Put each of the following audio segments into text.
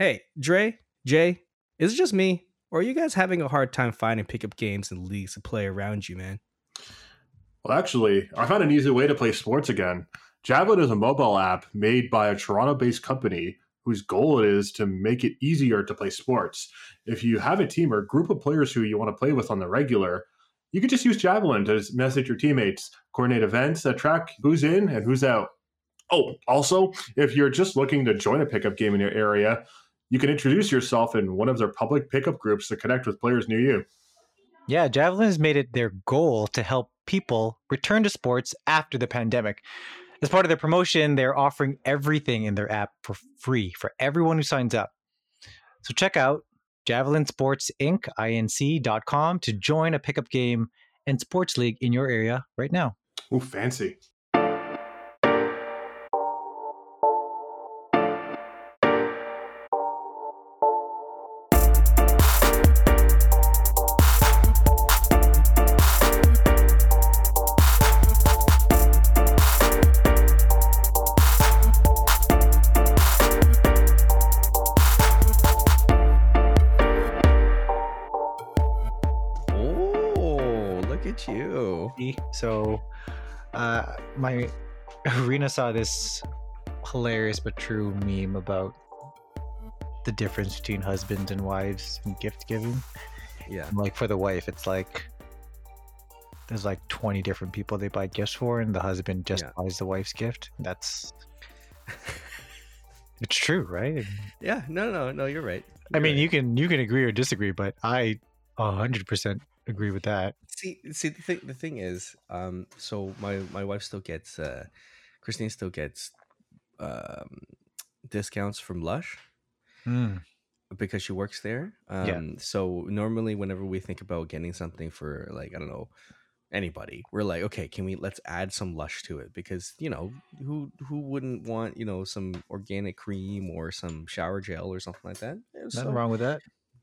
Hey, Dre, Jay, is it just me? Or are you guys having a hard time finding pickup games and leagues to play around you, man? Well, actually, I found an easy way to play sports again. Javelin is a mobile app made by a Toronto based company whose goal it is to make it easier to play sports. If you have a team or group of players who you want to play with on the regular, you can just use Javelin to message your teammates, coordinate events that track who's in and who's out. Oh, also, if you're just looking to join a pickup game in your area, you can introduce yourself in one of their public pickup groups to connect with players near you. Yeah, Javelin has made it their goal to help people return to sports after the pandemic. As part of their promotion, they're offering everything in their app for free for everyone who signs up. So check out Javelin Sports Inc. Inc.com to join a pickup game and sports league in your area right now. Ooh, fancy. Saw this hilarious but true meme about the difference between husbands and wives and gift giving. Yeah. And, like for the wife, it's like there's like 20 different people they buy gifts for, and the husband just Yeah. buys the wife's gift. That's it's true, right? Yeah, no, no, no, you're right. I You're mean, right. you can you can agree or disagree, but I 100% agree with that. see see the thing the thing is um so my my wife still gets uh christine still gets um discounts from lush Mm. because she works there um Yeah. so normally whenever we think about getting something for like i don't know anybody we're like okay can we let's add some lush to it because you know who who wouldn't want you know some organic cream or some shower gel or something like that Nothing so- wrong with that.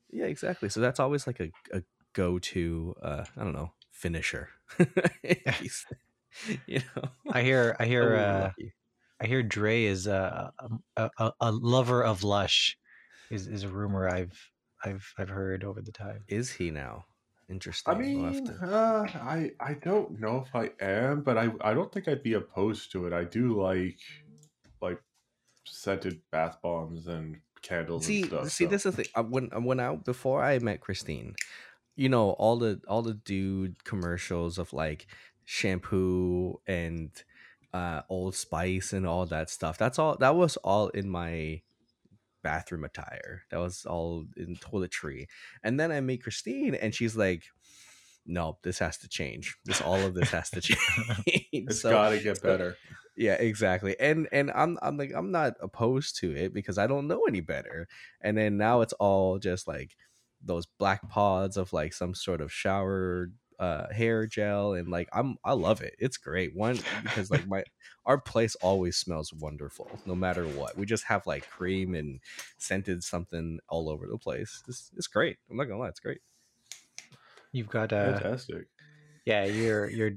yeah, exactly. So that's always like a, a go to uh I don't know, finisher. He's- you know. I hear I hear uh. I hear Dre is a a, a, a lover of Lush. Is is a rumor I've I've I've heard over the time. Is he now? Interesting. I We'll mean, to- uh, I I don't know if I am, but I I don't think I'd be opposed to it. I do like like scented bath bombs and candles see, and stuff. see, so- this is the thing. Uh, When I when I before I met Christine, you know, all the all the dude commercials of like shampoo and uh Old Spice and all that stuff. That's all. That was all in my bathroom attire. That was all in toiletry. And then I meet Christine, and she's like. No, this has to change. This all of this has to change. It's So- gotta get so- better. yeah, exactly. And and I'm I'm like I'm not opposed to it because I don't know any better. And then now it's all just like those black pods of like some sort of shower uh, hair gel, and like I'm I love it. It's great. One because like my our place always smells wonderful, no matter what. We just have like cream and scented something all over the place. It's it's great. I'm not gonna lie, it's great. You've got uh, Fantastic. yeah, you're you're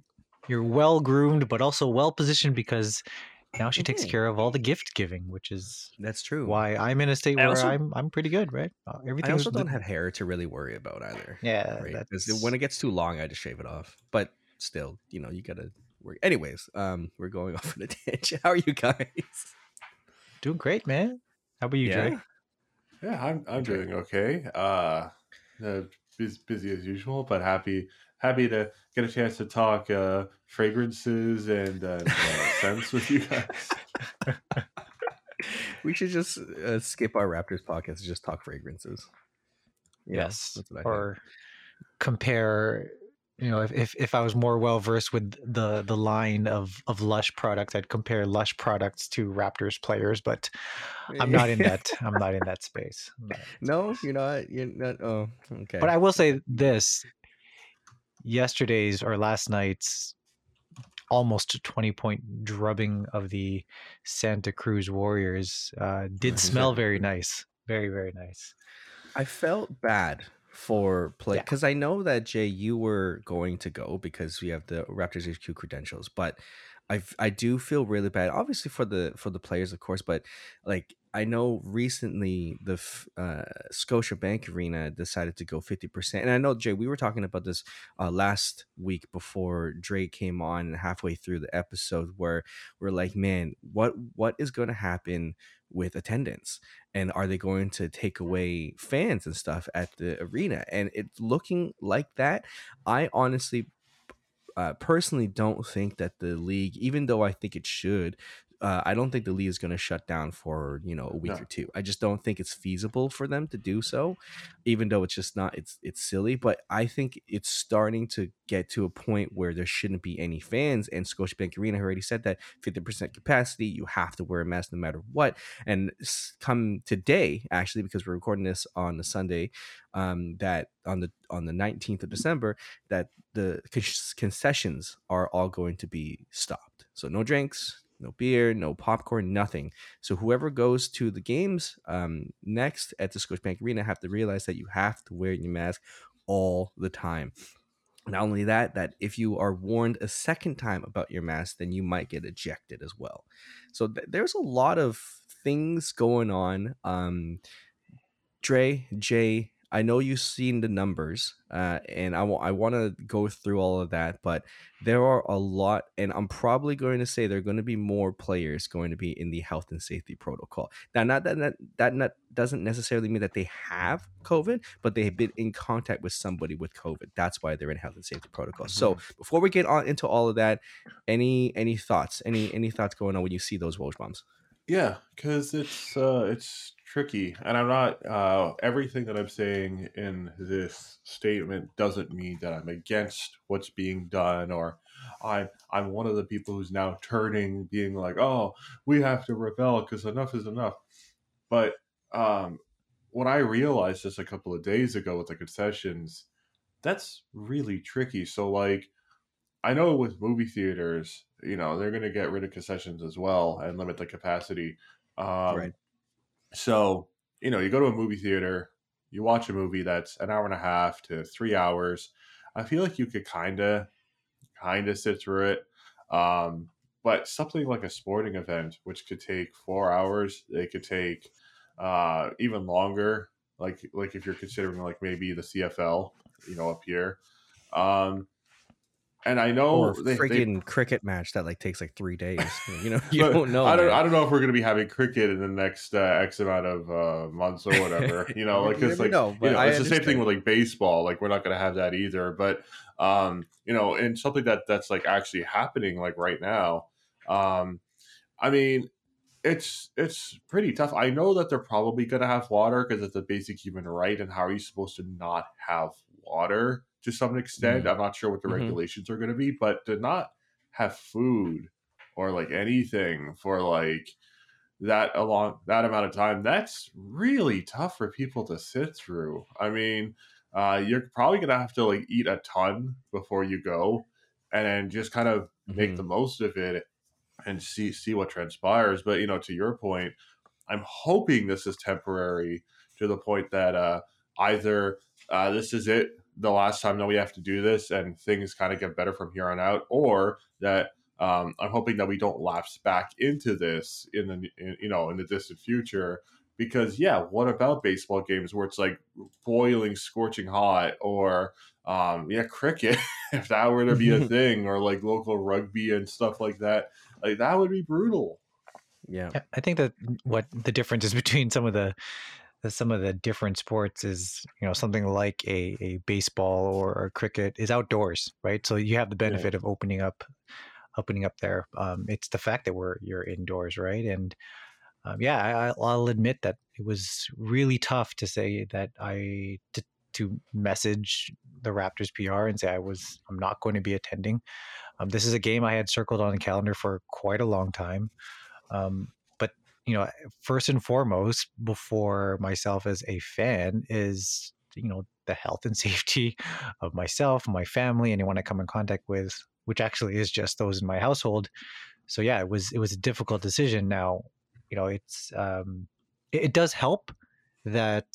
you're well groomed, but also well positioned because now she takes Mhm. care of all the gift giving, which is That's true. why I'm in a state I where also- I'm I'm pretty good, right? Everything. I also don't have hair to really worry about either. Yeah, right? 'Cause that's when it gets too long, I just shave it off. But still, you know, you gotta work. Anyways, um, we're going off on a tangent. How are you guys? doing great, man. How about you, Yeah? Dre? Yeah, I'm I'm doing okay. Uh, uh busy, busy as usual, but happy happy to get a chance to talk uh fragrances and uh, uh, scents with you guys. We should just uh, skip our Raptors podcast and just talk fragrances. You know, yes, that's what I think. or compare. You know, if, if if I was more well versed with the the line of of Lush products, I'd compare Lush products to Raptors players. But I'm not in that. I'm not in that space. In that no, space. you're not. You're not. Oh, okay. But I will say this: yesterday's or last night's almost 20 point drubbing of the Santa Cruz Warriors uh, did smell very nice. Very, very nice. I felt bad for play Yeah. because I know that Jay, you were going to go because we have the Raptors HQ credentials, but I I do feel really bad, obviously for the for the players, of course, but like I know recently the uh, Scotiabank Arena decided to go fifty percent, and I know Jay, we were talking about this uh, last week before Dre came on halfway through the episode where we're like, man, what what is going to happen with attendance? and are they going to take away fans and stuff at the arena and it's looking like that i honestly uh, personally don't think that the league even though i think it should uh, I don't think the league is going to shut down for you know a week No. or two. I just don't think it's feasible for them to do so, even though it's just not. It's it's silly, but I think it's starting to get to a point where there shouldn't be any fans. And Scotiabank Arena already said that fifty percent capacity, you have to wear a mask no matter what. And come today, actually, because we're recording this on a Sunday, um, that on the on the nineteenth of December, that the concessions are all going to be stopped. So no drinks, no beer, no popcorn, nothing. So whoever goes to the games um, next at the Scotiabank Arena have to realize that you have to wear your mask all the time. Not only that, that if you are warned a second time about your mask, then you might get ejected as well. So th- there's a lot of things going on. Um, Dre, Jay, I know you've seen the numbers, uh, and I want I want to go through all of that, but there are a lot, and I'm probably going to say there are going to be more players going to be in the health and safety protocol. Now, not that that that not, doesn't necessarily mean that they have COVID, but they have been in contact with somebody with COVID. That's why they're in health and safety protocol. So before we get on into all of that, any any thoughts? Any any thoughts going on when you see those Woj bombs? Yeah, because it's uh, it's tricky, and I'm not. Uh, everything that I'm saying in this statement doesn't mean that I'm against what's being done, or I'm I'm one of the people who's now turning, being like, "Oh, we have to rebel because enough is enough." But um, when I realized just a couple of days ago with the concessions, that's really tricky. So, like, I know with movie theaters, you know, they're going to get rid of concessions as well and limit the capacity. Um, Right. So, you know, you go to a movie theater, you watch a movie that's an hour and a half to three hours. I feel like you could kind of, kind of sit through it. Um, but something like a sporting event, which could take four hours, it could take uh, even longer. Like, like if you're considering like maybe the CFL, you know, up here. Um, and I know they, they freaking cricket match that like takes like three days. You know, you don't know. I don't. man. I don't know if we're going to be having cricket in the next uh, X amount of uh, months or whatever. You know, like it's like know, you know, I it's the same thing with like baseball. Like we're not going to have that either. But um, you know, and something that that's like actually happening like right now. Um, I mean, it's it's pretty tough. I know that they're probably going to have water because it's a basic human right. And how are you supposed to not have water to some extent? I'm not sure what the Mhm. regulations are going to be, but to not have food or like anything for like that along that amount of time that's really tough for people to sit through i mean uh, you're probably gonna have to like eat a ton before you go, and then just kind of make Mhm. the most of it and see see what transpires. But you know, to your point, I'm hoping this is temporary to the point that uh, either uh, this is it, the last time that we have to do this, and things kind of get better from here on out, or that um, I'm hoping that we don't lapse back into this in the in, you know in the distant future. Because yeah, what about baseball games where it's like boiling, scorching hot, or um, yeah, cricket if that were to be a thing, or like local rugby and stuff like that, like that would be brutal. Yeah. Yeah, I think that what the difference is between some of the, the some of the different sports is you know something like a, a baseball or, or cricket is outdoors, right? So you have the benefit of opening up, opening up there. Um, it's the fact that we're you're indoors, right? And um, yeah, I, I'll- I'll admit that it was really tough to say that I to, to message the Raptors PR and say I was I'm not going to be attending. Um, this is a game I had circled on the calendar for quite a long time. Um, you know, first and foremost, before myself as a fan, is you know the health and safety of myself, my family, anyone I come in contact with, which actually is just those in my household. So yeah, it was it was a difficult decision. Now, you know, it's um, it, it does help that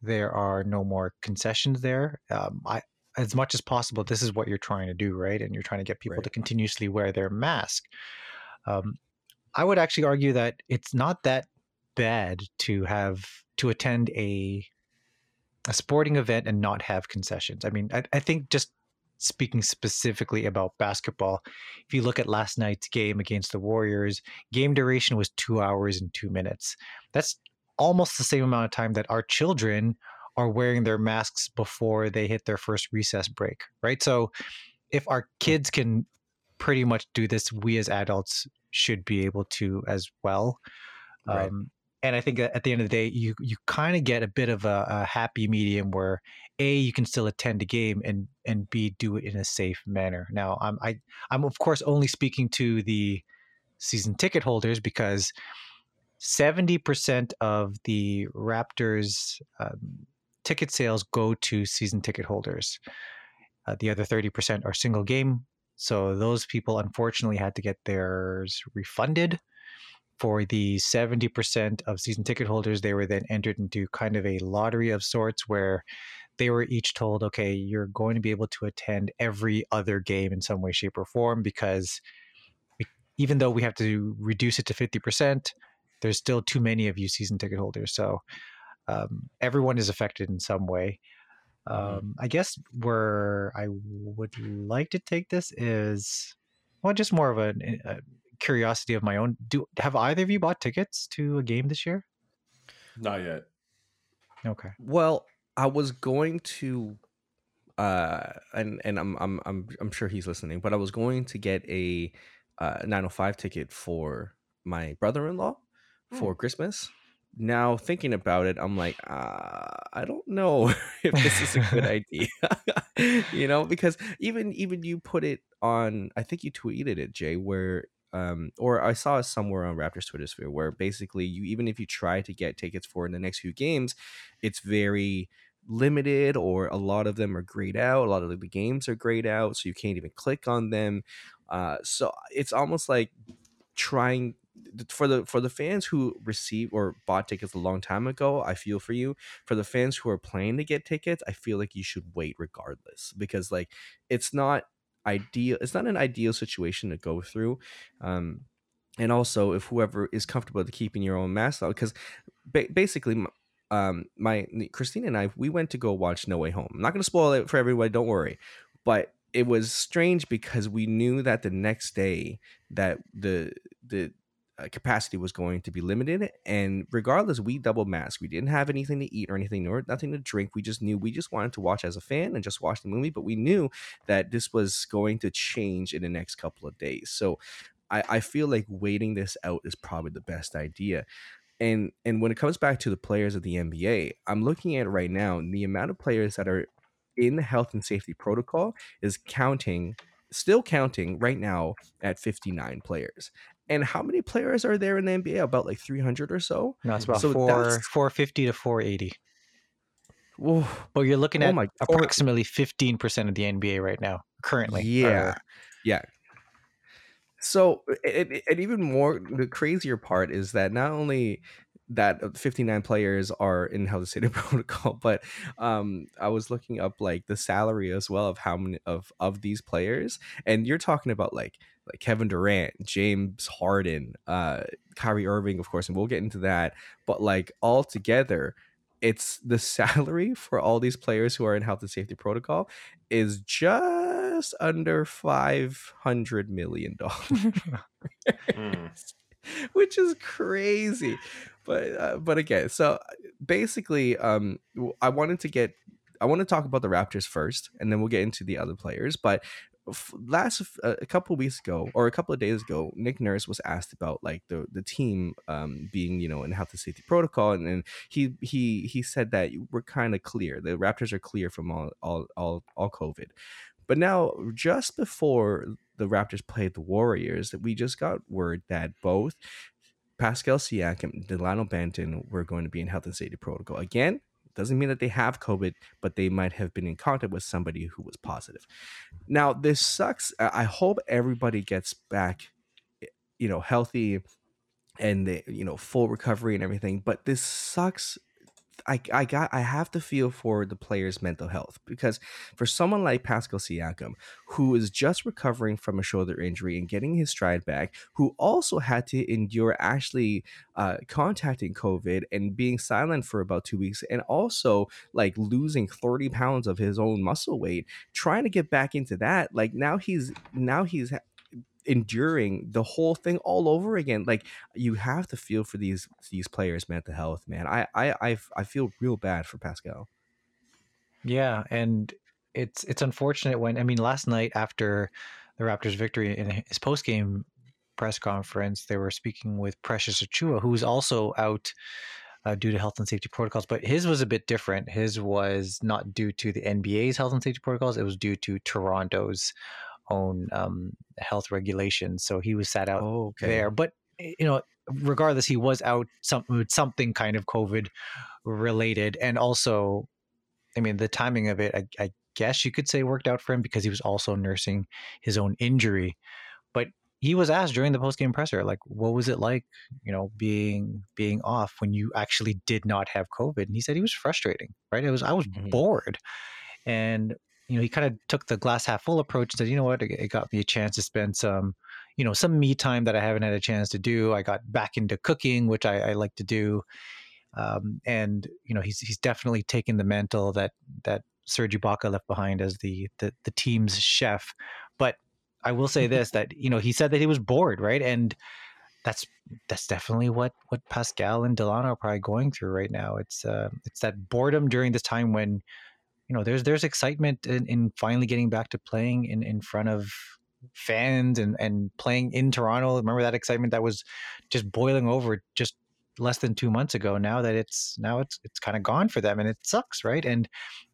there are no more concessions there. Um, I as much as possible, this is what you're trying to do, right? And you're trying to get people Right. to continuously wear their mask. Um, I would actually argue that it's not that bad to have to attend a a sporting event and not have concessions. I mean, I, I think just speaking specifically about basketball, if you look at last night's game against the Warriors, game duration was two hours and two minutes. That's almost the same amount of time that our children are wearing their masks before they hit their first recess break, right? So if our kids can pretty much do this, we as adults should be able to as well. Right. Um, and I think at the end of the day, you you kind of get a bit of a, a happy medium where a you can still attend a game and and b do it in a safe manner. Now I'm I I'm of course only speaking to the season ticket holders because seventy percent of the Raptors um, ticket sales go to season ticket holders. Uh, the other thirty percent are single game. So those people unfortunately had to get theirs refunded for the 70% of season ticket holders, they were then entered into kind of a lottery of sorts where they were each told, okay, you're going to be able to attend every other game in some way, shape, or form because we, even though we have to reduce it to 50%, there's still too many of you season ticket holders. So um, everyone is affected in some way. Um, I guess where I would like to take this is, well, just more of a, a curiosity of my own. Do have either of you bought tickets to a game this year? Not yet. Okay. Well, I was going to uh and and I'm I'm I'm I'm sure he's listening, but I was going to get a uh 905 ticket for my brother-in-law for Christmas. Now thinking about it, I'm like, uh, I don't know if this is a good idea. you know, because even even you put it on I think you tweeted it, Jay, where um or I saw it somewhere on Raptors Twitter sphere where basically you even if you try to get tickets for in the next few games, it's very limited or a lot of them are grayed out a lot of the games are grayed out so you can't even click on them uh, so it's almost like trying for the for the fans who received or bought tickets a long time ago i feel for you. For the fans who are planning to get tickets i feel like you should wait regardless because like it's not ideal it's not an ideal situation to go through um and also if whoever is comfortable with keeping your own mask on because ba- basically um my christine and i we went to go watch no way home. I'm not going to spoil it for everybody don't worry. But it was strange because we knew that the next day that the the Uh, capacity was going to be limited and regardless we double mask we didn't have anything to eat or anything or nothing to drink. We just knew we just wanted to watch as a fan and just watch the movie but we knew that this was going to change in the next couple of days. So i, I feel like waiting this out is probably the best idea. And and when it comes back to the players of the nba i'm looking at right now the amount of players that are in the health and safety protocol is counting still counting right now at 59 players and how many players are there in the NBA? About like 300 or so. No, it's about So four four fifty to four eighty. Whoa. But you're looking Oh at my- approximately 15% of the NBA right now, currently. Yeah, yeah. So, and, and even more, the crazier part is that not only that uh, 59 players are in health and safety protocol, but um, I was looking up like the salary as well of how many of of these players, and you're talking about like like Kevin Durant, James Harden, uh, Kyrie Irving, of course, and we'll get into that. But like all together, it's the salary for all these players who are in health and safety protocol is just under five hundred million dollars, Hmm. which is crazy. But uh, but again, so basically, um, w- I wanted to get I want to talk about the Raptors first, and then we'll get into the other players. But f- last uh, a couple weeks ago or a couple of days ago, Nick Nurse was asked about like the the team um, being you know in health and safety protocol, and, and he he he said that we're kind of clear. The Raptors are clear from all all all all COVID. But now, just before the Raptors played the Warriors, that we just got word that both Pascal Siakam and Delano Banton were going to be in health and safety protocol. Again, doesn't mean that they have COVID, but they might have been in contact with somebody who was positive. Now, this sucks. I hope everybody gets back, eh, you know, healthy and they, you know, full recovery and everything. But this sucks. I, I got I have to feel for the player's mental health because for someone like Pascal Siakam, who is just recovering from a shoulder injury and getting his stride back, who also had to endure actually uh, contacting COVID and being silent for about two weeks, and also like losing 30 pounds of his own muscle weight, trying to get back into that. Like now he's now he's enduring the whole thing all over again. Like you have to feel for these these players' mental health, man. I I I, I feel real bad for Pascal. Yeah, and it's it's unfortunate when I mean last night after the Raptors' victory in his post game press conference, they were speaking with Precious Achiuwa, who's also out uh, due to health and safety protocols. But his was a bit different. His was not due to the NBA's health and safety protocols; it was due to Toronto's own um, health regulations. So he was sat out Oh, okay. there. But eh, you know, regardless, he was out some, something kind of COVID related, and also, I mean, the timing of it, I, I guess you could say worked out for him because he was also nursing his own injury. But he was asked during the post game presser, like, what was it like, you know, being being off when you actually did not have COVID? And he said he was frustrating, right? It was I was Mhm. bored, and you know, he kind of took the glass half full approach. Said, you know what, it, got me a chance to spend some, you know, some me time that I haven't had a chance to do. I got back into cooking, which I, I like to do, um, and you know, he's he's definitely taken the mantle that that Serge Ibaka left behind as the the, the team's chef. But I will say this: that you know, he said that he was bored, right? And that's that's definitely what what Pascal and Delano are probably going through right now. It's uh, it's that boredom during this time when you know there's there's excitement in, in finally getting back to playing in, in front of fans and and playing in Toronto. Remember that excitement that was just boiling over just less than two months ago. Now that it's now it's it's kind of gone for them, and it sucks, right? And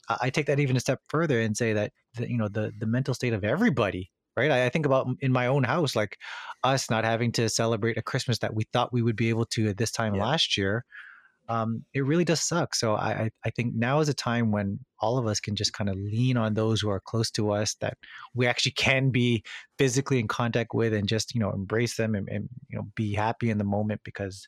I I take that even a step further and say that the, you know the the mental state of everybody. Right, I I think about in my own house, like us not having to celebrate a Christmas that we thought we would be able to at this time Yeah. last year. Um, it really does suck. So I, I think now is a time when all of us can just kind of lean on those who are close to us that we actually can be physically in contact with and just you know embrace them and, and you know be happy in the moment because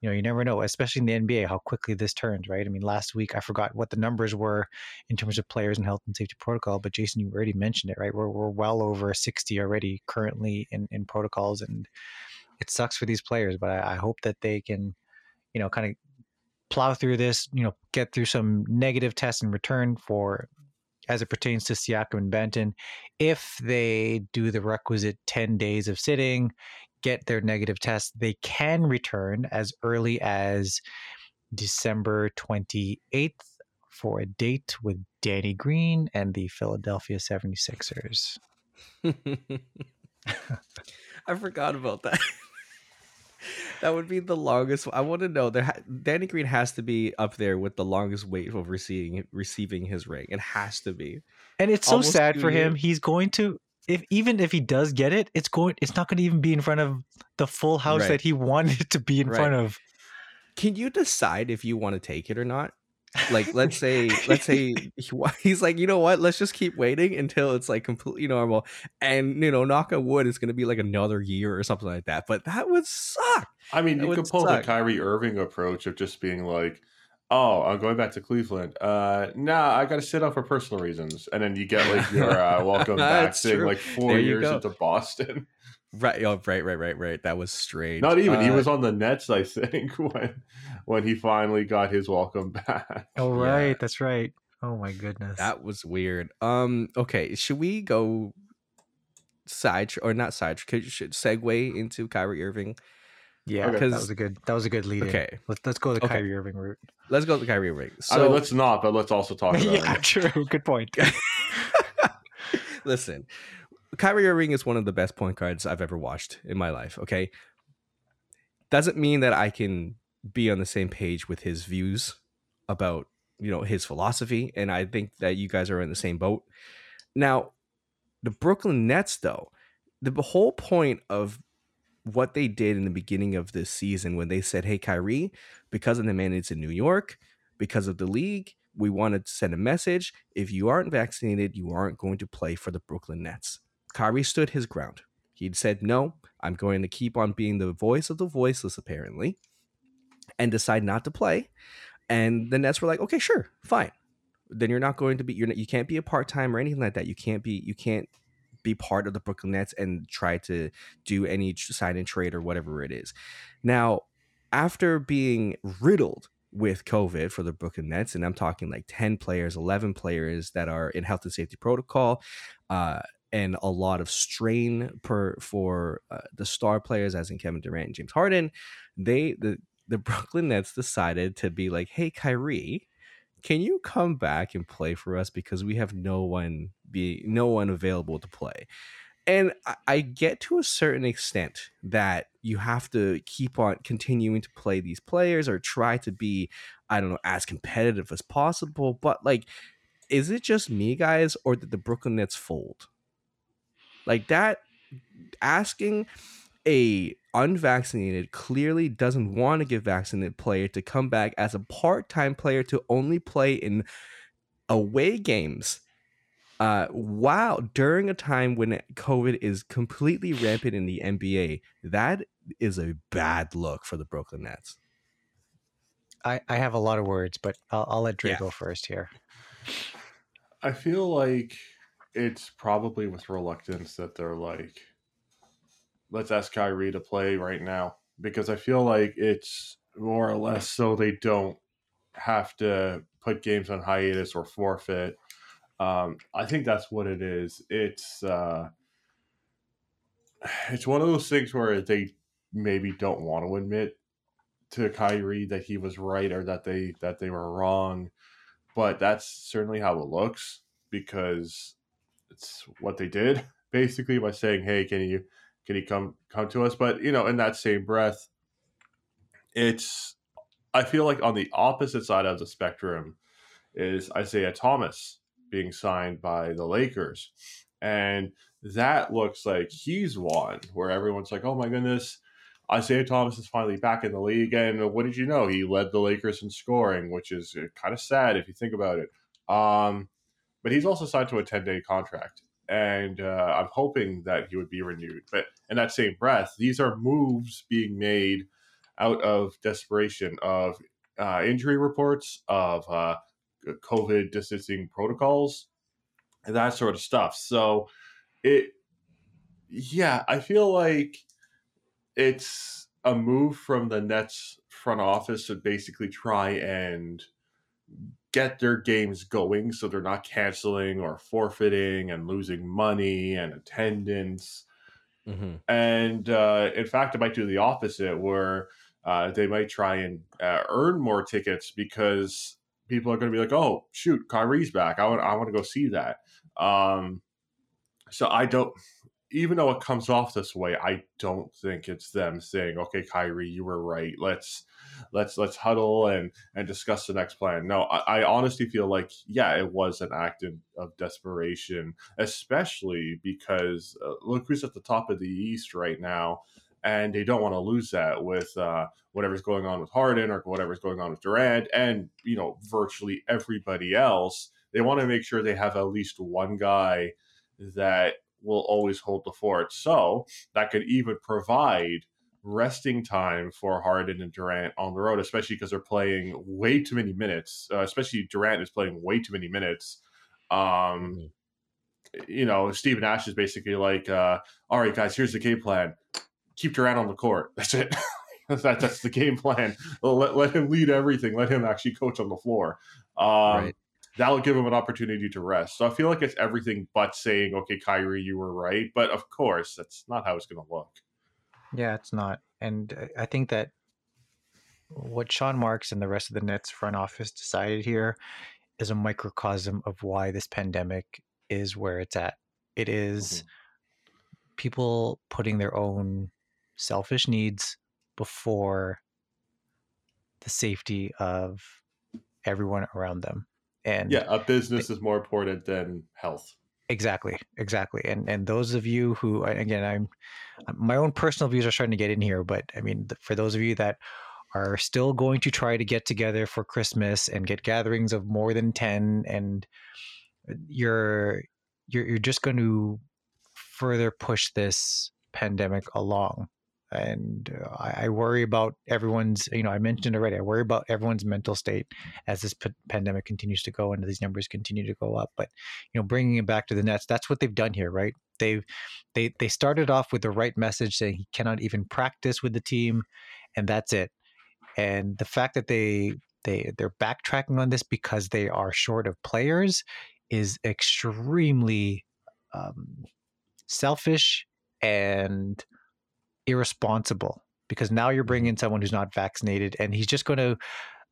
you know you never know especially in the nba how quickly this turns right i mean last week i forgot what the numbers were in terms of players and health and safety protocol but jason you already mentioned it right we're, we're well over 60 already currently in, in protocols and it sucks for these players but I, I hope that they can you know kind of plow through this you know get through some negative tests in return for as it pertains to Siakam and Banton, if they do the requisite 10 days of sitting, get their negative test, they can return as early as December 28th for a date with Danny Green and the Philadelphia 76ers. I forgot about that. that would be the longest. I want to know there. Ha- Danny Green has to be up there with the longest wait of receiving receiving his ring. It has to be. And it's so sad for him. years. He's going to if even if he does get it, it's going it's not going to even be in front of the full house Right. that he wanted to be in Right. front of. Can you decide if you want to take it or not? like let's say let's say he, he's like you know what let's just keep waiting until it's like completely normal and you know knock on wood it's going to be like another year or something like that but that would suck I mean, you could pull suck. the Kyrie Irving approach of just being like, "Oh, I'm going back to Cleveland. Uh, nah, I got to sit out for personal reasons," and then you get like your uh, welcome back thing true. like four There years into Boston. right oh, right right right right that was strange Not even he Uh, was on the Nets, I think, when when he finally got his welcome back. Oh Yeah. right, that's right. Oh my goodness. that was weird um okay should we go side or not side could should segue into Kyrie Irving yeah, Okay. that was a good. That was a good lead. in. okay Let's let's go the Okay. Kyrie Irving route. let's go to Kyrie Irving so I mean, let's not, but let's also talk about yeah, it. true. Good point. Listen, Kyrie Irving is one of the best point guards I've ever watched in my life. Okay, doesn't mean that I can be on the same page with his views about you know his philosophy, and I think that you guys are in the same boat. Now, the Brooklyn Nets, though, the whole point of what they did in the beginning of this season when they said, "Hey, Kyrie, because of the mandates in New York, because of the league, we wanted to send a message. If you aren't vaccinated, you aren't going to play for the Brooklyn Nets." Kyrie stood his ground. He'd said, "No, I'm going to keep on being the voice of the voiceless, apparently," and decide not to play. And the Nets were like, "Okay, sure, fine. Then you're not going to be. You're not, you can't be a part time or anything like that. You can't be. You can't." Be part of the Brooklyn Nets and try to do any sign and trade or whatever it is. Now, after being riddled with COVID for the Brooklyn Nets, and I'm talking like 10 players, 11 players that are in health and safety protocol, uh, and a lot of strain per for uh, the star players, as in Kevin Durant and James Harden, they the the Brooklyn Nets decided to be like, "Hey, Kyrie, can you come back and play for us because we have no one be no one available to play?" And I, I get to a certain extent that you have to keep on continuing to play these players or try to be, I don't know, as competitive as possible. But like, is it just me, guys, or did the Brooklyn Nets fold? Like that, asking a unvaccinated, clearly doesn't want to get vaccinated player to come back as a part-time player to only play in away games. Uh, wow! During a time when COVID is completely rampant in the NBA, that is a bad look for the Brooklyn Nets. I, I have a lot of words, but I'll, I'll let Dre Yeah. go first here. I feel like it's probably with reluctance that they're like, let's ask Kyrie to play right now because I feel like it's more or less so they don't have to put games on hiatus or forfeit. Um, I think that's what it is. It's uh, it's one of those things where they maybe don't want to admit to Kyrie that he was right or that they that they were wrong, but that's certainly how it looks because it's what they did basically by saying, "Hey, can you can you come come to us?" But you know, in that same breath, it's I feel like on the opposite side of the spectrum is Isaiah Thomas being signed by the Lakers. And that looks like he's one where everyone's like, oh my goodness, Isaiah Thomas is finally back in the league. And what did you know? He led the Lakers in scoring, which is kind of sad if you think about it. Um, but he's also signed to a 10 day contract. And uh, I'm hoping that he would be renewed. But in that same breath, these are moves being made out of desperation of uh, injury reports, of uh, COVID distancing protocols, and that sort of stuff. So it, yeah, I feel like it's a move from the Nets front office to basically try and get their games going so they're not canceling or forfeiting and losing money and attendance. Mm-hmm. And uh, in fact, it might do the opposite where uh, they might try and uh, earn more tickets because people are going to be like, "Oh, shoot, Kyrie's back! I want, I want to go see that." Um, so I don't, even though it comes off this way, I don't think it's them saying, "Okay, Kyrie, you were right. Let's, let's, let's huddle and and discuss the next plan." No, I, I honestly feel like, yeah, it was an act in, of desperation, especially because uh, look who's at the top of the East right now, and they don't want to lose that with uh, whatever's going on with Harden or whatever's going on with Durant, and you know virtually everybody else. They want to make sure they have at least one guy that will always hold the fort. So that could even provide resting time for Harden and Durant on the road, especially because they're playing way too many minutes. Uh, especially Durant is playing way too many minutes. Um, mm-hmm you know, Steve Nash is basically like, uh, all right, guys, here's the game plan. Keep Durant on the court. That's it. that, that's the game plan. Let, let him lead everything. Let him actually coach on the floor. Um, right. That'll give him an opportunity to rest. So I feel like it's everything but saying, okay, Kyrie, you were right. But of course, that's not how it's going to look. Yeah, it's not. And I think that what Sean Marks and the rest of the Nets front office decided here is a microcosm of why this pandemic is where it's at. It is mm-hmm. people putting their own selfish needs before the safety of everyone around them. And yeah, a business is more important than health. Exactly, exactly. And and those of you who again, I'm uh, my own personal views are starting to get in here, but I mean, for those of you that are still going to try to get together for Christmas and get gatherings of more than 10 and you're you're you're just going to further push this pandemic along and uh, I, I, worry about everyone's you know i mentioned already i worry about everyone's mental state as this p- pandemic continues to go and these numbers continue to go up but you know bringing it back to the nets that's what they've done here right? They've they they started off with the right message saying he cannot even practice with the team and that's it. And the fact that they they they're backtracking on this because they are short of players is extremely um, selfish and irresponsible because now you're mm-hmm. bringing someone who's not vaccinated and he's just going to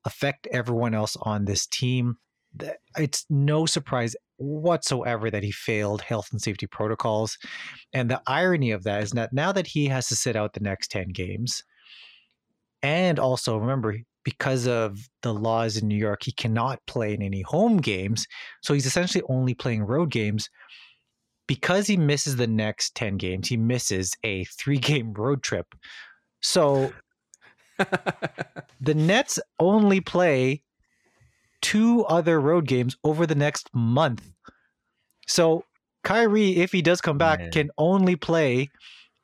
affect everyone else on this team. It's no surprise whatsoever that he failed health and safety protocols. And the irony of that is that now that he has to sit out the next 10 games, and also remember, because of the laws in New York, he cannot play in any home games. So he's essentially only playing road games. Because he misses the next 10 games, he misses a three game road trip. So the Nets only play two other road games over the next month. So Kyrie, if he does come back, Man. can only play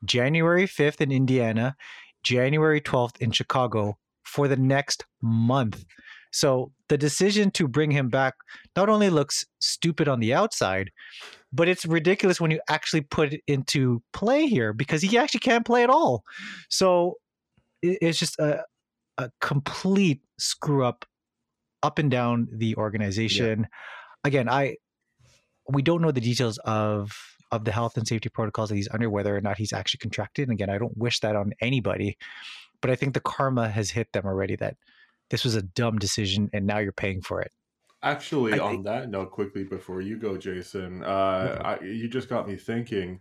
January 5th in Indiana, January 12th in Chicago, for the next month. So the decision to bring him back not only looks stupid on the outside, but it's ridiculous when you actually put it into play here because he actually can't play at all. So it's just a, a complete screw up up and down the organization. Yeah. Again, I we don't know the details of of the health and safety protocols that he's under, whether or not he's actually contracted. And again, I don't wish that on anybody but I think the karma has hit them already that this was a dumb decision and now you're paying for it. Actually, I on think... that note, quickly before you go, Jason, uh, I, you just got me thinking: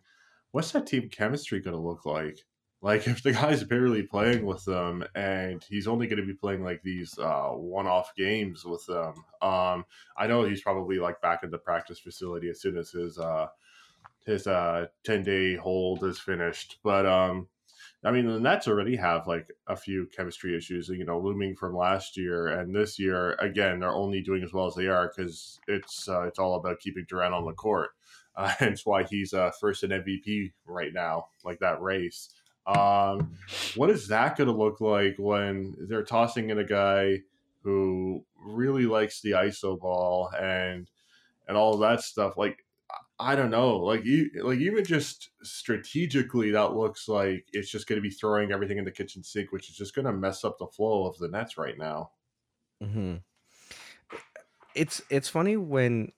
what's that team chemistry going to look like? Like, if the guy's barely playing with them, and he's only going to be playing like these uh, one-off games with them, um, I know he's probably like back in the practice facility as soon as his uh, his uh, ten-day hold is finished. But um, I mean, the Nets already have like a few chemistry issues, you know, looming from last year and this year. Again, they're only doing as well as they are because it's uh, it's all about keeping Durant on the court. Uh, hence why he's uh, first in MVP right now, like that race. Um, what is that going to look like when they're tossing in a guy who really likes the ISO ball and and all that stuff? Like I don't know, like you, like even just strategically, that looks like it's just going to be throwing everything in the kitchen sink, which is just going to mess up the flow of the Nets right now. Mm-hmm. It's it's funny when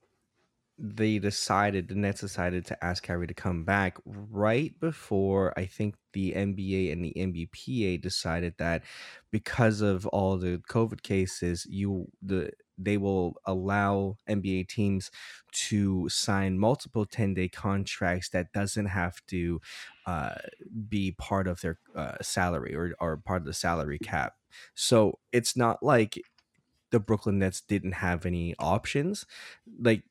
they decided the Nets decided to ask Kyrie to come back right before I think the NBA and the NBPA decided that because of all the COVID cases, you the they will allow NBA teams to sign multiple 10 day contracts that doesn't have to uh, be part of their uh, salary or, or part of the salary cap. So it's not like the Brooklyn Nets didn't have any options. Like,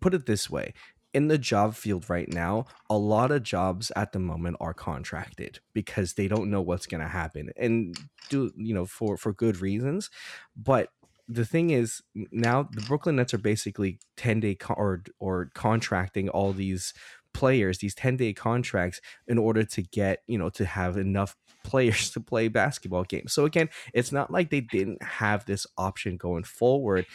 put it this way in the job field right now, a lot of jobs at the moment are contracted because they don't know what's going to happen and do you know for for good reasons. But the thing is now the Brooklyn Nets are basically 10 day con- or or contracting all these players these 10 day contracts in order to get you know to have enough players to play basketball games so again it's not like they didn't have this option going forward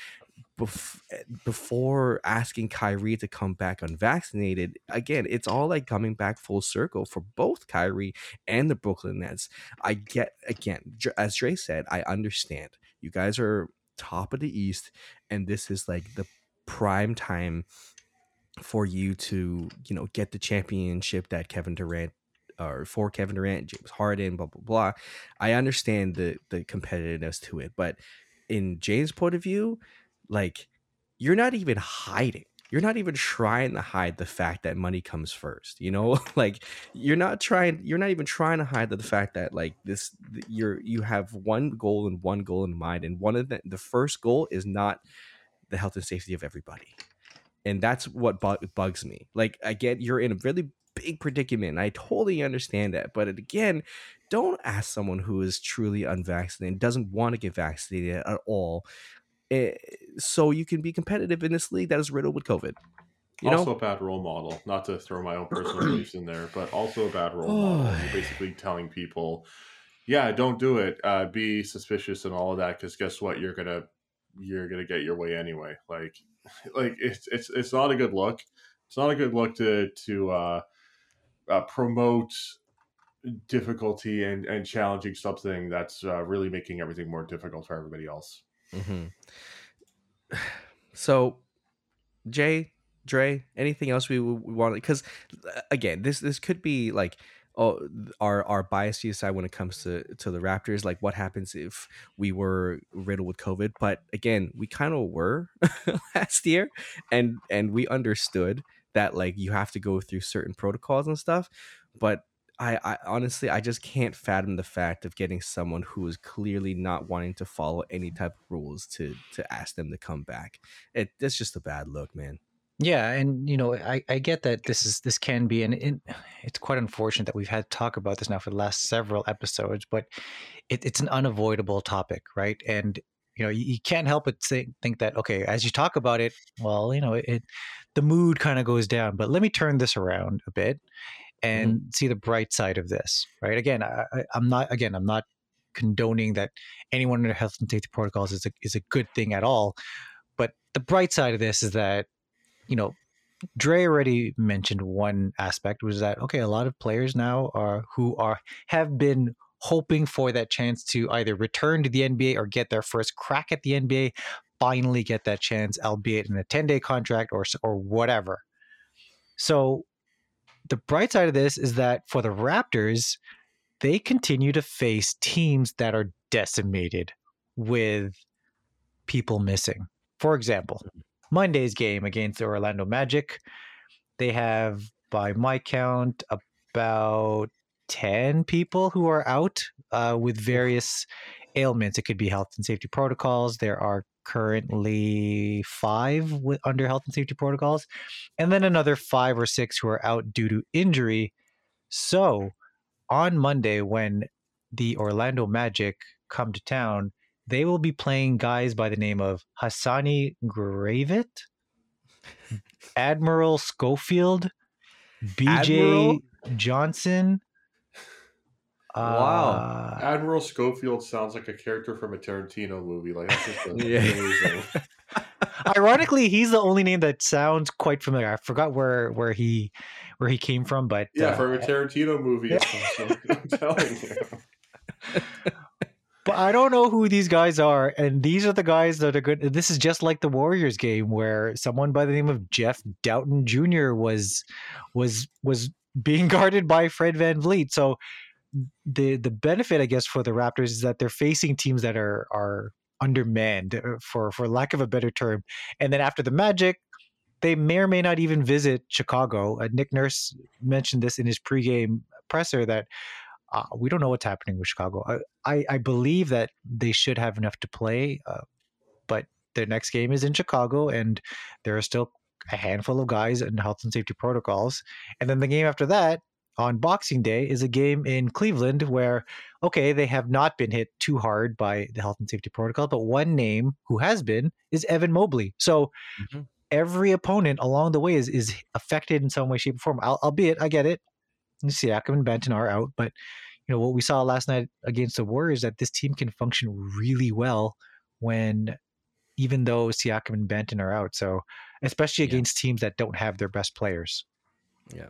bef- eh, before asking Kyrie to come back unvaccinated, again, it's all like coming back full circle for both Kyrie and the Brooklyn Nets. I get, again, as Dre said, I understand. You guys are top of the East, and this is like the prime time for you to, you know, get the championship that Kevin Durant or for Kevin Durant, James Harden, blah blah blah. I understand the the competitiveness to it, but in James' point of view, like you're not even hiding. You're not even trying to hide the fact that money comes first. You know, like you're not trying. You're not even trying to hide the fact that like this, you're you have one goal and one goal in mind, and one of the the first goal is not the health and safety of everybody and that's what bu- bugs me like again you're in a really big predicament i totally understand that but again don't ask someone who is truly unvaccinated doesn't want to get vaccinated at all so you can be competitive in this league that is riddled with covid you also know? a bad role model not to throw my own personal beliefs in there but also a bad role model you're basically telling people yeah don't do it uh, be suspicious and all of that because guess what you're gonna you're gonna get your way anyway like like it's it's it's not a good look. It's not a good look to to uh, uh, promote difficulty and and challenging something that's uh, really making everything more difficult for everybody else. Mm-hmm. So, Jay, Dre, anything else we, we want? Because uh, again, this this could be like oh our our bias aside when it comes to to the Raptors, like what happens if we were riddled with COVID. But again, we kind of were last year, and and we understood that like you have to go through certain protocols and stuff. But I, I honestly I just can't fathom the fact of getting someone who is clearly not wanting to follow any type of rules to to ask them to come back. It that's just a bad look, man. Yeah, and you know, I, I get that this is this can be, and it, it's quite unfortunate that we've had to talk about this now for the last several episodes, but it, it's an unavoidable topic, right? And you know, you, you can't help but think, think that okay, as you talk about it, well, you know, it the mood kind of goes down. But let me turn this around a bit and mm-hmm. see the bright side of this, right? Again, I, I'm not again, I'm not condoning that anyone under health and safety protocols is a is a good thing at all. But the bright side of this is that you know, Dre already mentioned one aspect was that okay, a lot of players now are who are have been hoping for that chance to either return to the NBA or get their first crack at the NBA, finally get that chance, albeit in a 10-day contract or or whatever. So the bright side of this is that for the Raptors, they continue to face teams that are decimated with people missing. For example, Monday's game against the Orlando Magic. They have, by my count, about 10 people who are out uh, with various ailments. It could be health and safety protocols. There are currently five with, under health and safety protocols, and then another five or six who are out due to injury. So on Monday, when the Orlando Magic come to town, they will be playing guys by the name of Hassani Gravett, Admiral Schofield, BJ Admiral? Johnson. Wow. Uh, Admiral Schofield sounds like a character from a Tarantino movie. Like that's just amazing. Ironically, he's the only name that sounds quite familiar. I forgot where where he where he came from, but yeah, uh, from a Tarantino movie. Yeah. I'm telling you but I don't know who these guys are, and these are the guys that are good. This is just like the Warriors game where someone by the name of Jeff Dowtin Jr. was was was being guarded by Fred Van VanVleet. So the the benefit, I guess, for the Raptors is that they're facing teams that are are undermanned, uh, for for lack of a better term. And then after the Magic, they may or may not even visit Chicago. Uh, Nick Nurse mentioned this in his pregame presser that uh, we don't know what's happening with Chicago. I, I, I believe that they should have enough to play, uh, but their next game is in Chicago, and there are still a handful of guys in health and safety protocols. And then the game after that on Boxing Day is a game in Cleveland where, okay, they have not been hit too hard by the health and safety protocol, but one name who has been is Evan Mobley. So mm-hmm. every opponent along the way is is affected in some way, shape, or form. Al- albeit, I get it. Siakam and Banton are out, but you know what we saw last night against the Warriors that this team can function really well when even though Siakam and Banton are out. So especially against yeah. teams that don't have their best players. Yeah.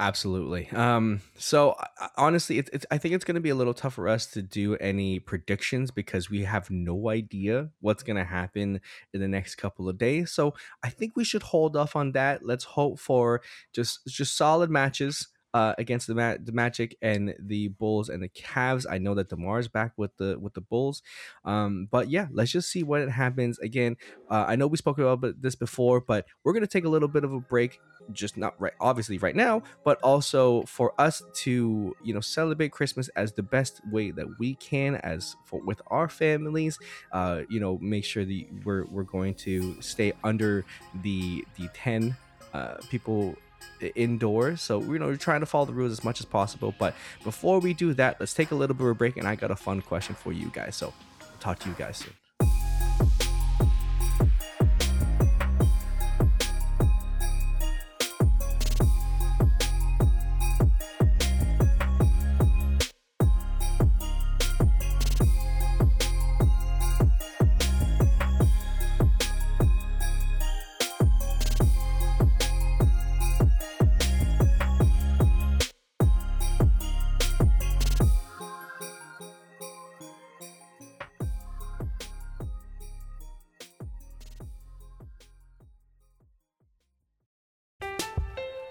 Absolutely. Um, so honestly, it's, it's I think it's going to be a little tough for us to do any predictions because we have no idea what's going to happen in the next couple of days. So I think we should hold off on that. Let's hope for just just solid matches uh, against the, Ma- the Magic and the Bulls and the Cavs. I know that Demar's back with the with the Bulls, um, but yeah, let's just see what happens. Again, uh, I know we spoke about this before, but we're gonna take a little bit of a break just not right obviously right now but also for us to you know celebrate christmas as the best way that we can as for with our families uh you know make sure that we're we're going to stay under the the 10 uh people indoors. So you know we're trying to follow the rules as much as possible. But before we do that, let's take a little bit of a break, and I got a fun question for you guys. So talk to you guys soon.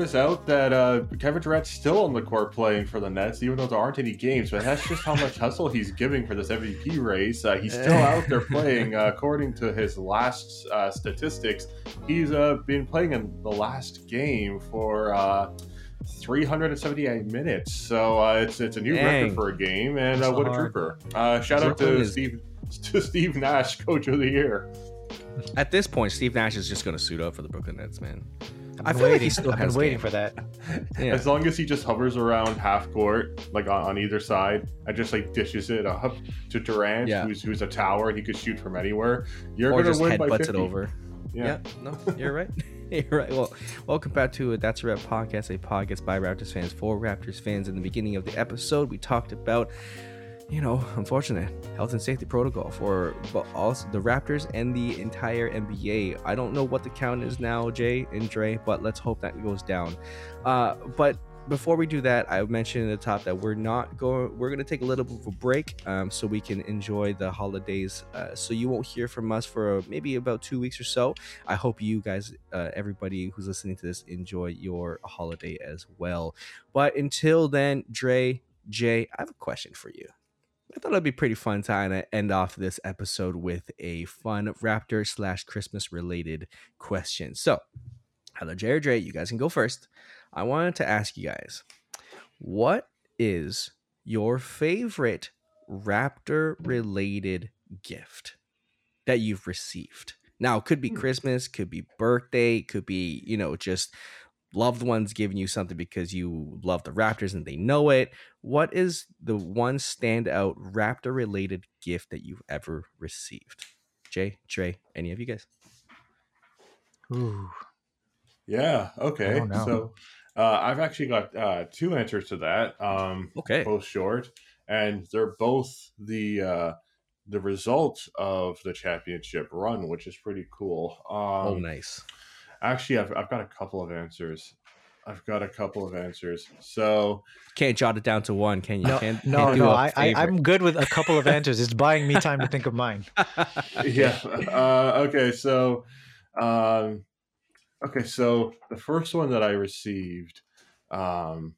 Is out that uh, Kevin Durant's still on the court playing for the Nets, even though there aren't any games. But that's just how much hustle he's giving for this MVP race. Uh, he's still out there playing. Uh, according to his last uh, statistics, he's uh, been playing in the last game for. Uh, 378 minutes, so it's it's a new Dang. record for a game, and what a trooper! shout out to is... Steve to Steve Nash, Coach of the Year. At this point, Steve Nash is just going to suit up for the Brooklyn Nets, man. I feel waiting. like he still I've has waiting game. for that. Yeah. As long as he just hovers around half court, like on, on either side, and just like dishes it up to Durant, yeah. who's who's a tower and he could shoot from anywhere. You're or gonna just win by 50. it over. Yeah. yeah. no, you're right. you're right. Well, welcome back to a That's a Rap podcast, a podcast by Raptors fans for Raptors fans. In the beginning of the episode, we talked about you know, unfortunate health and safety protocol for but also the Raptors and the entire NBA. I don't know what the count is now, Jay and Dre, but let's hope that goes down. Uh, but before we do that, I mentioned at the top that we're not going. We're going to take a little bit of a break, um, so we can enjoy the holidays. Uh, so you won't hear from us for maybe about two weeks or so. I hope you guys, uh, everybody who's listening to this, enjoy your holiday as well. But until then, Dre, Jay, I have a question for you. I thought it'd be pretty fun to end off this episode with a fun Raptor slash Christmas related question. So, hello, Jared Dre. You guys can go first. I wanted to ask you guys, what is your favorite Raptor related gift that you've received? Now, it could be hmm. Christmas, could be birthday, could be, you know, just loved ones giving you something because you love the Raptors and they know it. What is the one standout Raptor related gift that you've ever received? Jay, Dre, any of you guys? Ooh. Yeah. Okay. So uh, I've actually got uh, two answers to that. Um, okay. Both short, and they're both the uh, the result of the championship run, which is pretty cool. Um, oh, nice. Actually, I've, I've got a couple of answers. I've got a couple of answers. So can't jot it down to one, can you? No, can't, no, can't no. I, I, am good with a couple of answers. It's buying me time to think of mine. yeah. Uh, okay. So, um, okay. So the first one that I received, um,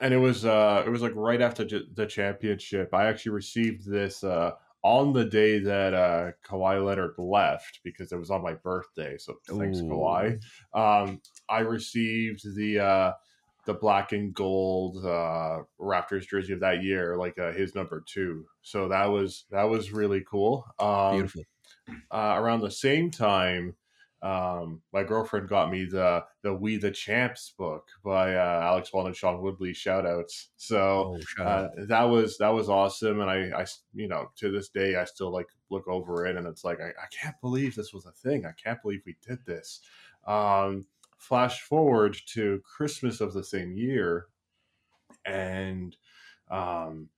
and it was uh, it was like right after the championship. I actually received this uh, on the day that uh, Kawhi Leonard left because it was on my birthday. So thanks, Ooh. Kawhi. Um, I received the uh, the black and gold uh, Raptors jersey of that year, like uh, his number two. So that was that was really cool. Um, Beautiful. Uh, around the same time, um, my girlfriend got me the the We the Champs book by uh, Alex Wong and Sean Woodley. Shout outs. So oh, uh, that was that was awesome, and I, I you know to this day I still like look over it, and it's like I, I can't believe this was a thing. I can't believe we did this. Um, flash forward to Christmas of the same year, and um,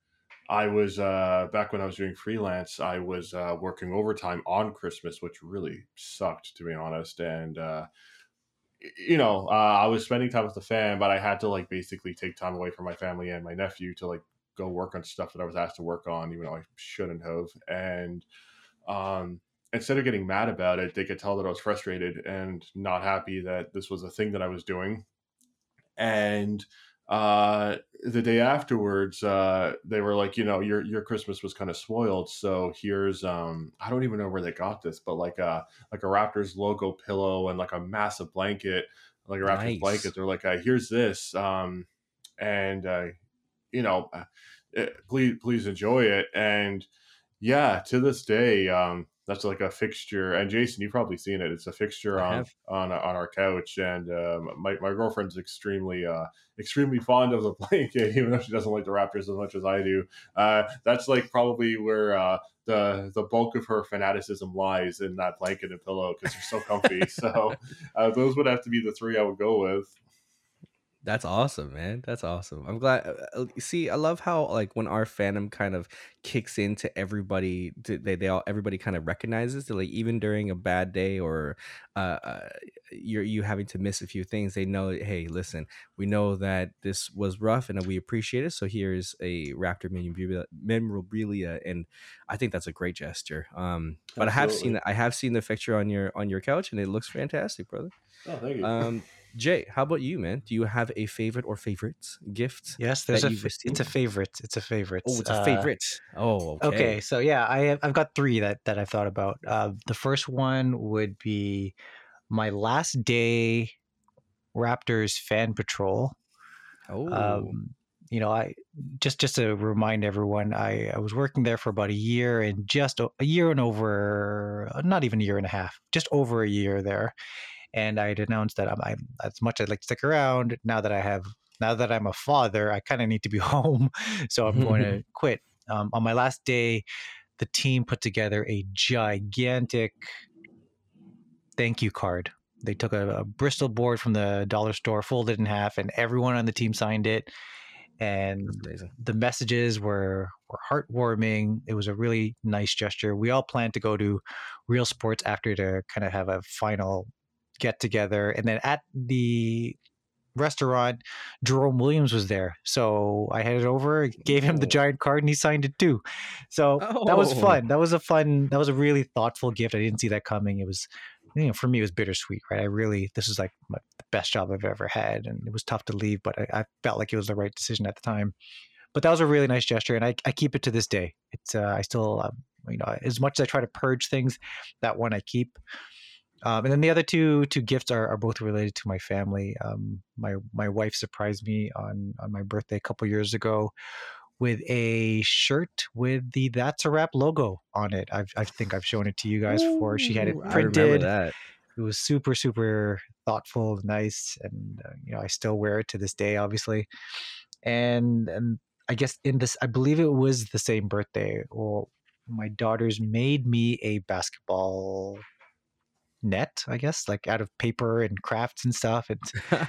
I was uh, back when I was doing freelance. I was uh, working overtime on Christmas, which really sucked, to be honest. And uh, you know, uh, I was spending time with the fam, but I had to like basically take time away from my family and my nephew to like go work on stuff that I was asked to work on, even though I shouldn't have. And um, instead of getting mad about it, they could tell that I was frustrated and not happy that this was a thing that I was doing. And uh, the day afterwards, uh, they were like, you know, your your Christmas was kind of spoiled. So here's um, I don't even know where they got this, but like a like a Raptors logo pillow and like a massive blanket, like a Raptors nice. blanket. They're like, uh, here's this, um, and uh, you know, uh, eh, please please enjoy it. And yeah, to this day, um, that's like a fixture. And Jason, you've probably seen it. It's a fixture on on on our couch, and um, my my girlfriend's extremely uh, extremely fond of the blanket, even though she doesn't like the Raptors as much as I do. Uh, that's like probably where uh, the the bulk of her fanaticism lies in that blanket and pillow because they're so comfy. so uh, those would have to be the three I would go with. That's awesome, man. That's awesome. I'm glad. Uh, uh, see, I love how like when our fandom kind of kicks into everybody, they they all everybody kind of recognizes that like even during a bad day or uh, uh, you're you having to miss a few things, they know. Hey, listen, we know that this was rough and we appreciate it. So here's a Raptor memorabilia, memorabilia and I think that's a great gesture. Um, but Absolutely. I have seen I have seen the picture on your on your couch and it looks fantastic, brother. Oh, thank you. Um, Jay, how about you, man? Do you have a favorite or favorites gift? Yes, there's a. It's a favorite. It's a favorite. Oh, it's a uh, favorite. Uh, oh, okay. okay. So yeah, I have, I've got three that that I've thought about. Uh, the first one would be my last day Raptors fan patrol. Oh. Um, you know, I just just to remind everyone, I, I was working there for about a year and just a year and over, not even a year and a half, just over a year there and I announced that I'm, I'm as much I'd like to stick around now that I have now that I'm a father, I kind of need to be home, so I'm going to quit. Um, on my last day, the team put together a gigantic thank you card. They took a, a, Bristol board from the dollar store, folded in half, and everyone on the team signed it. And the messages were were heartwarming. It was a really nice gesture. We all planned to go to Real Sports after to kind of have a final get together. And then at the restaurant, Jerome Williams was there. So I headed over, gave him the giant card, and he signed it too. So oh. that was oh. fun. That was a fun, that was a really thoughtful gift. I didn't see that coming. It was, you know, for me, it was bittersweet, right? I really, this is like my, the best job I've ever had. And it was tough to leave, but I, I, felt like it was the right decision at the time. But that was a really nice gesture. And I, I keep it to this day. It's, uh, I still, um, you know, as much as I try to purge things, that one I keep. Um, and then the other two two gifts are, are both related to my family. Um, my my wife surprised me on on my birthday a couple years ago with a shirt with the "That's a Wrap" logo on it. I've, I think I've shown it to you guys before. She had it printed. It was super super thoughtful, nice, and uh, you know I still wear it to this day, obviously. And and I guess in this, I believe it was the same birthday. Well, my daughters made me a basketball net, I guess, like out of paper and crafts and stuff. It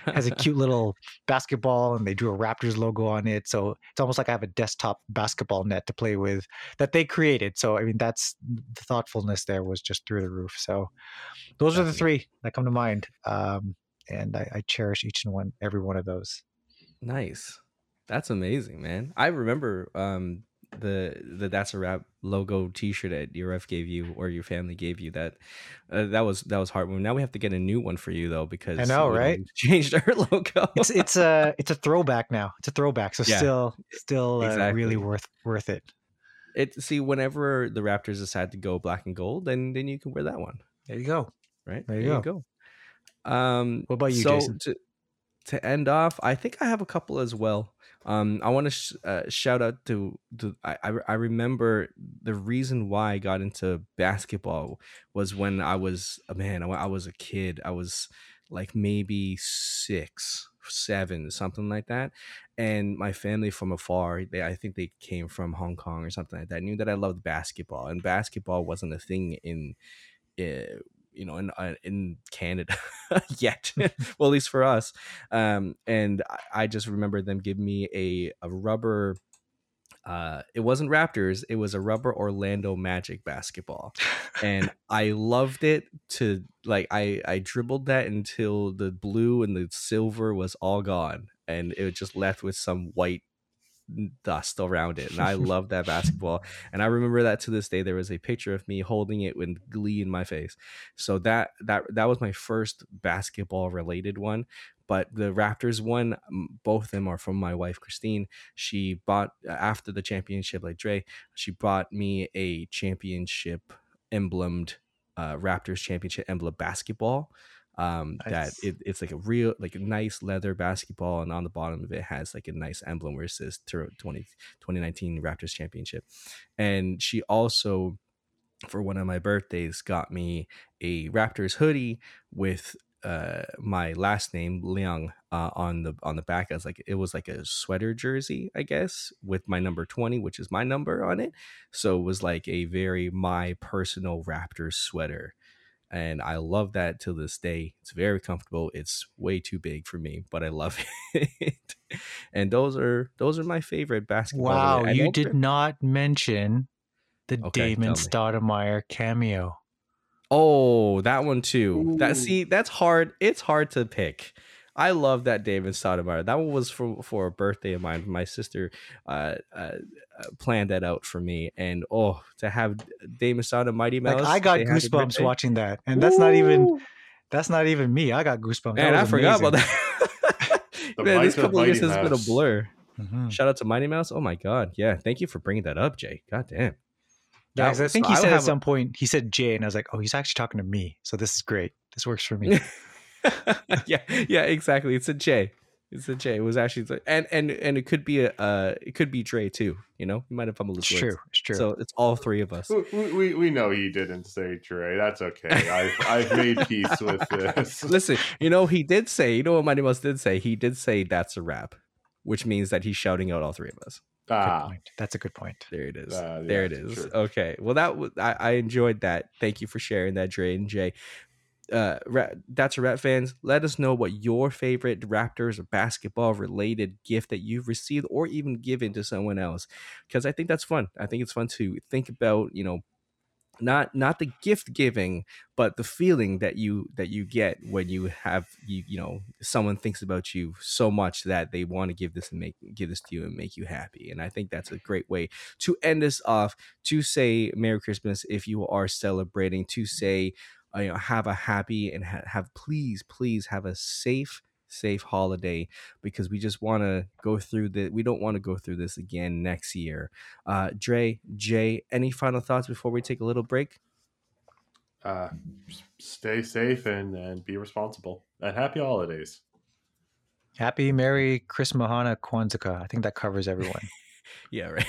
has a cute little basketball, and they drew a Raptors logo on it. So it's almost like I have a desktop basketball net to play with that they created. So I mean, that's the thoughtfulness there was just through the roof. So those are the three that come to mind, um, and I, I cherish each and one, every one of those. Nice. That's amazing, man. I remember um the the that's a wrap logo t-shirt that your ref gave you or your family gave you that uh, that was that was heartwarming. Now we have to get a new one for you though because i know right? changed our logo. It's it's a it's a throwback now. It's a throwback so yeah. still still exactly. uh, really worth worth it. It see whenever the raptors decide to go black and gold then then you can wear that one. There you go. Right? There you, there go. you go. Um what about you so jason? to, to end off i think i have a couple as well um, I want to sh- uh, shout out to, to I, I remember the reason why I got into basketball was when I was a man. I, I was a kid. I was like maybe six, seven, something like that. And my family from afar, they I think they came from Hong Kong or something like that. Knew that I loved basketball, and basketball wasn't a thing in. Uh, you know in uh, in Canada yet. well, at least for us. Um, and I, I just remember them giving me a a rubber. Uh, it wasn't Raptors. It was a rubber Orlando Magic basketball, and I loved it. To like, I I dribbled that until the blue and the silver was all gone, and it was just left with some white dust around it. And I love that basketball. And I remember that to this day. There was a picture of me holding it with glee in my face. So that that that was my first basketball related one. But the Raptors one, both of them are from my wife Christine. She bought after the championship, like Dre, she bought me a championship emblemed uh, Raptors championship emblem basketball um nice. that it, it's like a real like a nice leather basketball and on the bottom of it has like a nice emblem where it says 20, 2019 raptors championship. And she also for one of my birthdays got me a raptors hoodie with uh my last name Liang uh on the on the back as like it was like a sweater jersey I guess with my number 20 which is my number on it. So it was like a very my personal Raptors sweater and I love that till this day. It's very comfortable. It's way too big for me, but I love it. and those are those are my favorite basketball. Wow, you did not mention the okay, Damon Stoudemire cameo. Oh, that one too. Ooh. That see, that's hard. It's hard to pick I love that Damon Stoudemire. That one was for for a birthday of mine. My sister uh, uh, planned that out for me, and oh, to have Damon Stoudemire Mighty Mouse. Like I got goosebumps watching that, and that's Ooh. not even that's not even me. I got goosebumps. And I forgot about that. Man, this couple of years has been a blur. Mm-hmm. Shout out to Mighty Mouse. Oh my god, yeah. Thank you for bringing that up, Jay. God damn. Yeah, I think he said at some point he said Jay, and I was like, oh, he's actually talking to me. So this is great. This works for me. yeah, yeah, exactly. It's a J. It's a J. It was actually and and and it could be a uh it could be Dre too. You know, you might have fumbled his it's words. True, it's true. So it's all three of us. We, we, we know he didn't say Dre. That's okay. I've I've made peace with this. Listen, you know he did say. You know what Mighty Mouse did say? He did say that's a rap, which means that he's shouting out all three of us. Ah, that's a good point. There it is. Uh, yeah, there it is. True. Okay. Well, that was I, I enjoyed that. Thank you for sharing that, Dre and Jay uh, that's a Rap fans. Let us know what your favorite Raptors basketball related gift that you've received or even given to someone else, because I think that's fun. I think it's fun to think about, you know, not not the gift giving, but the feeling that you that you get when you have you you know someone thinks about you so much that they want to give this and make give this to you and make you happy. And I think that's a great way to end this off. To say Merry Christmas if you are celebrating. To say uh, you know have a happy and ha- have please please have a safe safe holiday because we just want to go through the we don't want to go through this again next year. Uh dre jay any final thoughts before we take a little break? Uh stay safe and and be responsible and happy holidays. Happy merry christmas hana kwanzaa. I think that covers everyone. Yeah right.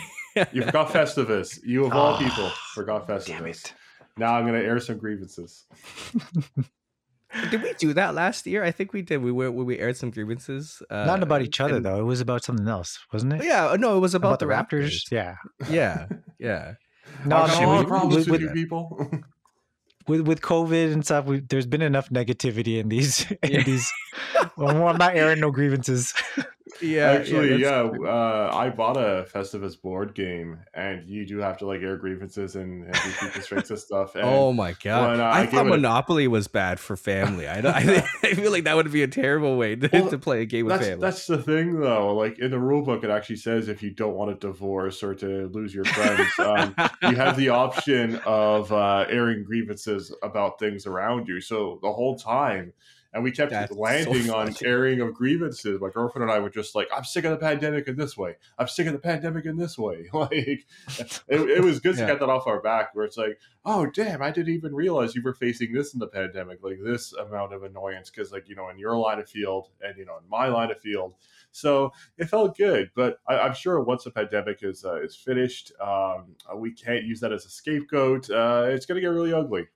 You forgot festivus. You of all oh, people forgot festivus. damn it now I'm going to air some grievances. did we do that last year? I think we did. We were we aired some grievances. Uh, Not about each other and, though. It was about something else, wasn't it? Yeah. No, it was about, about the, Raptors. Raptors. Yeah. Yeah. Yeah. no, no, problems with, with, with you people. with with COVID and stuff, we, there's been enough negativity in these in yeah. these. well, I'm not airing no grievances. Yeah, actually, yeah. yeah uh, I bought a Festivus board game, and you do have to like air grievances and, and strengths and stuff. And oh my god! When, uh, I, I thought Monopoly a... was bad for family. I, I, I feel like that would be a terrible way to, well, to play a game with family. That's the thing, though. Like in the rule book, it actually says if you don't want a divorce or to lose your friends, um, you have the option of uh, airing grievances about things around you. So the whole time and we kept That's landing so on airing of grievances. My girlfriend and I were just like, "I'm sick of the pandemic in this way. I'm sick of the pandemic in this way." Like, it, it was good to get that off our back. Where it's like, "Oh, damn, I didn't even realize you were facing this in the pandemic, like this amount of annoyance." Because, like, you know, in your line of field and you know, in my line of field, so it felt good. But I, am sure once the pandemic is uh, is finished, um, we can't use that as a scapegoat. Uh, it's going to get really ugly.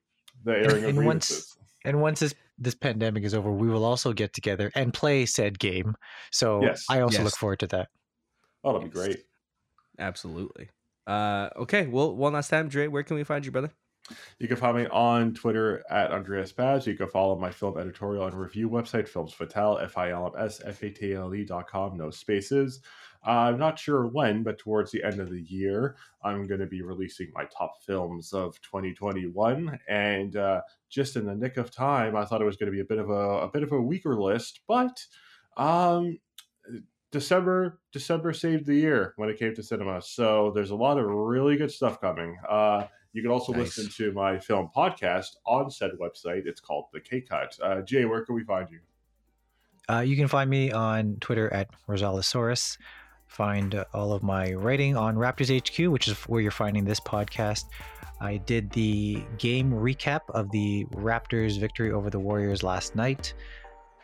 The airing of grievances. Once, and once this this pandemic is over, we will also get together and play said game. So yes. I also yes. look forward to that. Oh, that'll be great. Absolutely. Uh, okay. Well, one last time, Dre, where can we find you, brother? You can find me on Twitter at Andreas Baz. You can follow my film editorial and review website, Films Fatale, F I L M S F A T L E dot com, no spaces. I'm not sure when, but towards the end of the year, I'm going to be releasing my top films of 2021. And uh, just in the nick of time, I thought it was going to be a bit of a, a bit of a weaker list, but um, December December saved the year when it came to cinema. So there's a lot of really good stuff coming. Uh, you can also nice. listen to my film podcast on said website. It's called The K Cut. Uh, Jay, where can we find you? Uh, you can find me on Twitter at Rosalosaurus find all of my writing on Raptors HQ, which is where you're finding this podcast. I did the game recap of the Raptors' victory over the Warriors last night,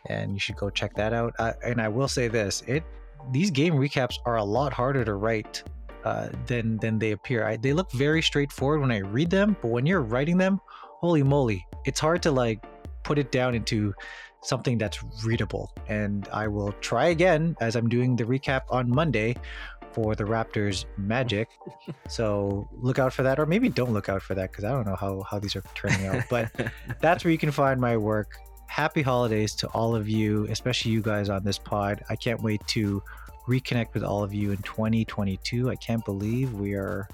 and you should go check that out. Uh, and I will say this: it these game recaps are a lot harder to write uh, than than they appear. I, they look very straightforward when I read them, but when you're writing them, holy moly, it's hard to like put it down into something that's readable. And I will try again as I'm doing the recap on Monday for the Raptors Magic. so look out for that, or maybe don't look out for that because I don't know how, how these are turning out. But that's where you can find my work. Happy holidays to all of you, especially you guys on this pod. I can't wait to reconnect with all of you in 2022. I can't believe we are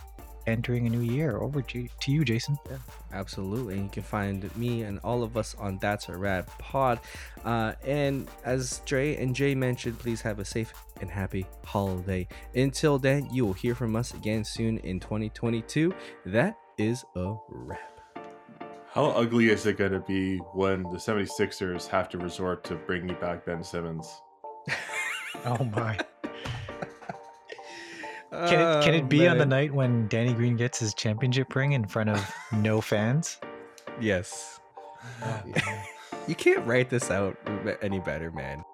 entering a new year. Over to, to you, Jason. Yeah, absolutely. You can find me and all of us on That's a Rap Pod. Uh, and as Dre and Jay mentioned, please have a safe and happy holiday. Until then, you will hear from us again soon in 2022. That is a wrap. How ugly is it going to be when the 76ers have to resort to bringing back Ben Simmons? oh my. Can it can it oh, be on the night when Danny Green gets his championship ring in front of no fans? Yes. Oh, you can't write this out any better, man.